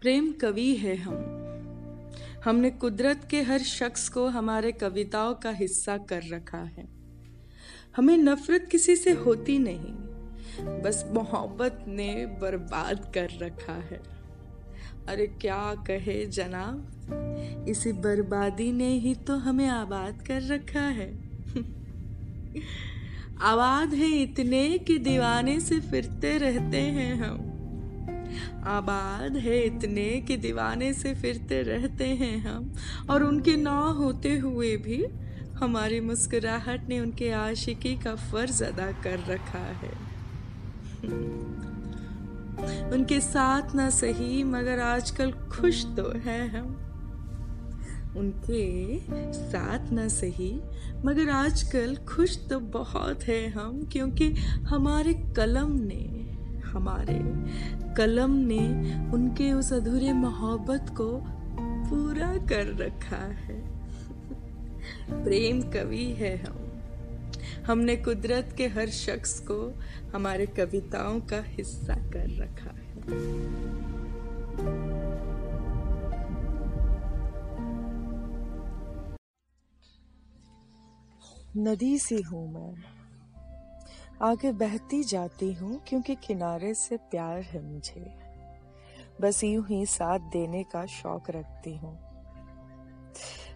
प्रेम कवि है हम। हमने कुदरत के हर शख्स को हमारे कविताओं का हिस्सा कर रखा है। हमें नफरत किसी से होती नहीं, बस मोहब्बत ने बर्बाद कर रखा है। अरे क्या कहे जनाब, इसी बर्बादी ने ही तो हमें आबाद कर रखा है। आबाद है इतने कि दीवाने से फिरते रहते हैं हम। आबाद है इतने कि दीवाने से फिरते रहते हैं हम। और उनके ना होते हुए भी हमारी मुस्कुराहट ने उनके आशिकी का फ़र्ज़ अदा कर रखा है। उनके साथ ना सही, मगर आजकल खुश तो है हम। उनके साथ ना सही, मगर आजकल खुश तो बहुत है हम, क्योंकि हमारे कलम ने हमारे। कलम ने उनके उस अधूरे मोहब्बत को पूरा कर रखा है। प्रेम कवि है हम। हमने कुदरत के हर शख्स को हमारे कविताओं का हिस्सा कर रखा है। नदी सी हूँ मैं। आगे बहती जाती हूँ क्योंकि किनारे से प्यार है मुझे। बस यूँ ही साथ देने का शौक रखती हूँ।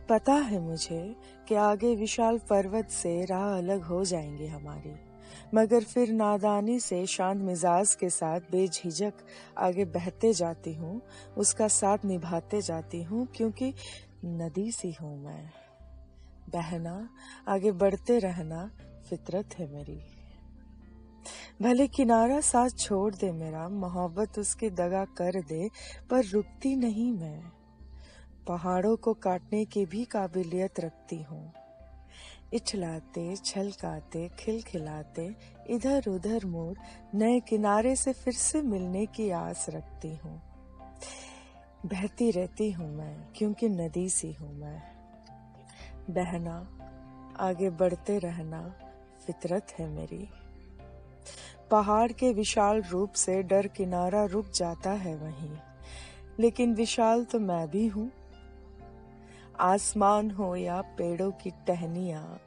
पता है मुझे कि आगे विशाल पर्वत से राह अलग हो जाएँगे हमारी, मगर फिर नादानी से शांत मिजाज के साथ बेझिझक आगे बहते जाती हूँ, उसका साथ निभाते जाती हूँ क्योंकि नदी सी हूँ मैं। बहना, आगे बढ़ते रहना फितरत है मेरी। भले किनारा साथ छोड़ दे मेरा, मोहब्बत उसकी दगा कर दे, पर रुकती नहीं मैं। पहाड़ों को काटने की भी काबिलियत रखती हूँ। इछलाते छलकाते, खिलखिलाते इधर उधर मुड़, नए किनारे से फिर से मिलने की आस रखती हूँ। बहती रहती हूँ मैं, क्योंकि नदी सी हूँ मैं। बहना, आगे बढ़ते रहना, फितरत है मेरी। पहाड़ के विशाल रूप से डर किनारा रुक जाता है वहीं। लेकिन विशाल तो मैं भी हूँ। आसमान हो या पेड़ों की टहनिया,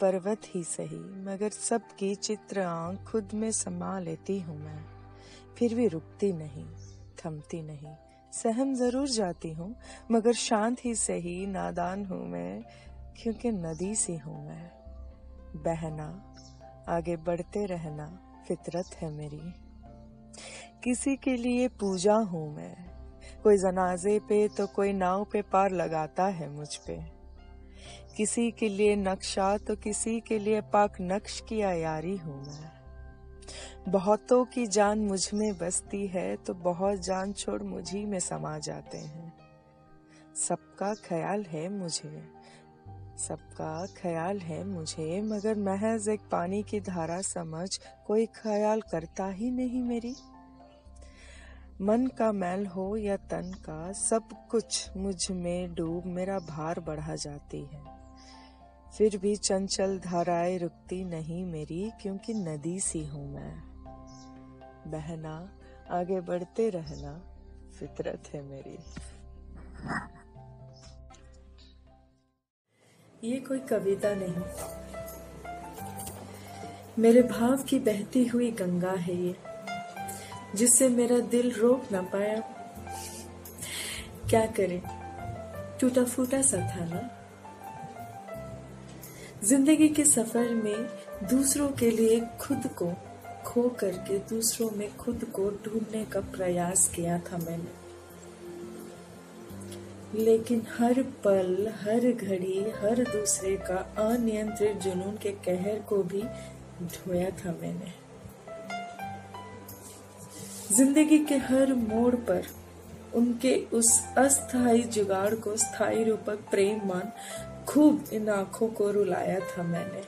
पर्वत ही सही, मगर सबकी चित्र आँख खुद में समा लेती हूँ मैं। फिर भी रुकती नहीं, थमती नहीं, सहम ज़रूर जाती हूँ, मगर शांत ही सही, नादान हूँ मैं, क्योंकि नदी सी हूँ मैं। बहना, आगे बढ़ते रहना फितरत है मेरी। किसी के लिए पूजा हूँ मैं। कोई जनाजे पे तो कोई नाव पे पार लगाता है मुझ पे। किसी के लिए नक्शा तो किसी के लिए पाक नक्श की आयारी हूँ मैं। बहुतों की जान मुझमें बसती है तो बहुत जान छोड़ मुझी में समा जाते हैं। सबका ख्याल है मुझे। सबका ख्याल है मुझे, मगर महज एक पानी की धारा समझ कोई ख्याल करता ही नहीं मेरी। मन का मैल हो या तन का, सब कुछ मुझमें डूब मेरा भार बढ़ा जाती है। फिर भी चंचल धाराएँ रुकती नहीं मेरी, क्योंकि नदी सी हूँ मैं। बहना, आगे बढ़ते रहना फितरत है मेरी। ये कोई कविता नहीं। मेरे भाव की बहती हुई गंगा है ये, जिससे मेरा दिल रोक ना पाया। क्या करे? टूटा फूटा सा था ना। ज़िंदगी के सफ़र में दूसरों के लिए खुद को खो करके दूसरों में खुद को ढूँढने का प्रयास किया था मैंने। लेकिन हर पल, हर घड़ी, हर दूसरे का अनियंत्रित जुनून के कहर को भी ढोया था मैंने। ज़िंदगी के हर मोड़ पर उनके उस अस्थाई जुगाड़ को स्थायी रूपक प्रेम मान खूब इन आँखों को रुलाया था मैंने।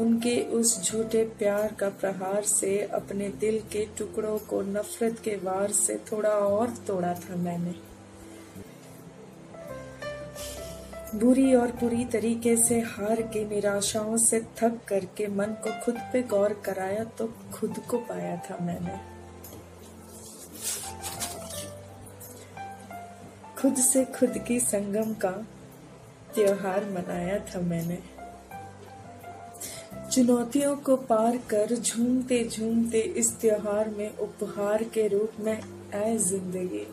उनके उस झूठे प्यार का प्रहार से अपने दिल के टुकड़ों को नफरत के वार से थोड़ा और तोड़ा था मैंने। बुरी और पूरी तरीके से हार के, निराशाओं से थक करके मन को खुद पे गौर कराया तो खुद को पाया था मैंने। खुद से खुद की संगम का त्योहार मनाया था मैंने। चुनौतियों को पार कर झूमते झूमते इस त्योहार में उपहार के रूप में ऐ ज़िंदगी।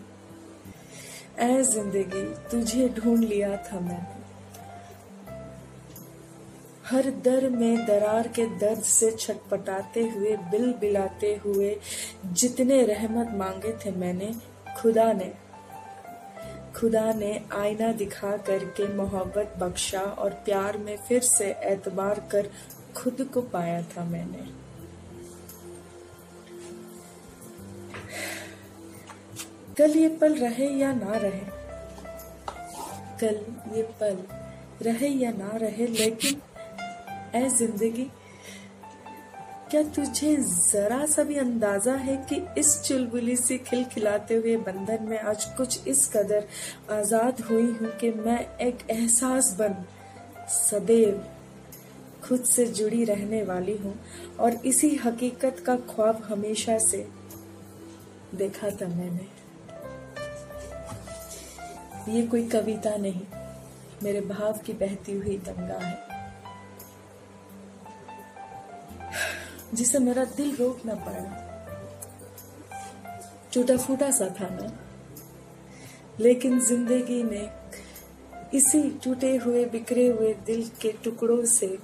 ऐ ज़िंदगी, तुझे ढूंढ लिया था मैंने। हर दर में दरार के दर्द से छटपटाते हुए, बिल बिलाते हुए, जितने रहमत मांगे थे मैंने, खुदा ने खुदा ने आईना दिखा करके मोहब्बत बख्शा और प्यार में फिर से एतबार कर खुद को पाया था मैंने। कल ये पल रहे या ना रहे। कल ये पल रहे या ना रहे, लेकिन ऐ ज़िंदगी, क्या तुझे जरा सा भी अंदाज़ा है कि इस चुलबुली से खिलखिलाते हुए बंधन में आज कुछ इस कदर आज़ाद हुई हूँ कि मैं एक एहसास बन, सदैव खुद से जुड़ी रहने वाली हूँ और इसी हकीकत का ख्वाब हमेशा से देखा था मैंने। ये कोई कविता नहीं, मेरे भाव की बहती हुई गंगा है। जिसे मेरा दिल रोक ना पाया। टूटा फूटा सा था मैं। लेकिन ज़िंदगी ने इसी टूटे हुए, बिखरे हुए दिल के टुकड़ों से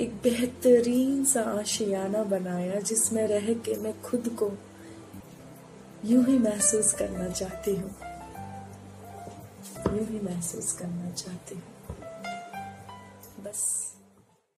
एक बेहतरीन सा आशियाना बनाया, जिसमें रह के मैं खुद को यूँ ही महसूस करना चाहती हूँ। भी महसूस करना चाहती हूँ। बस।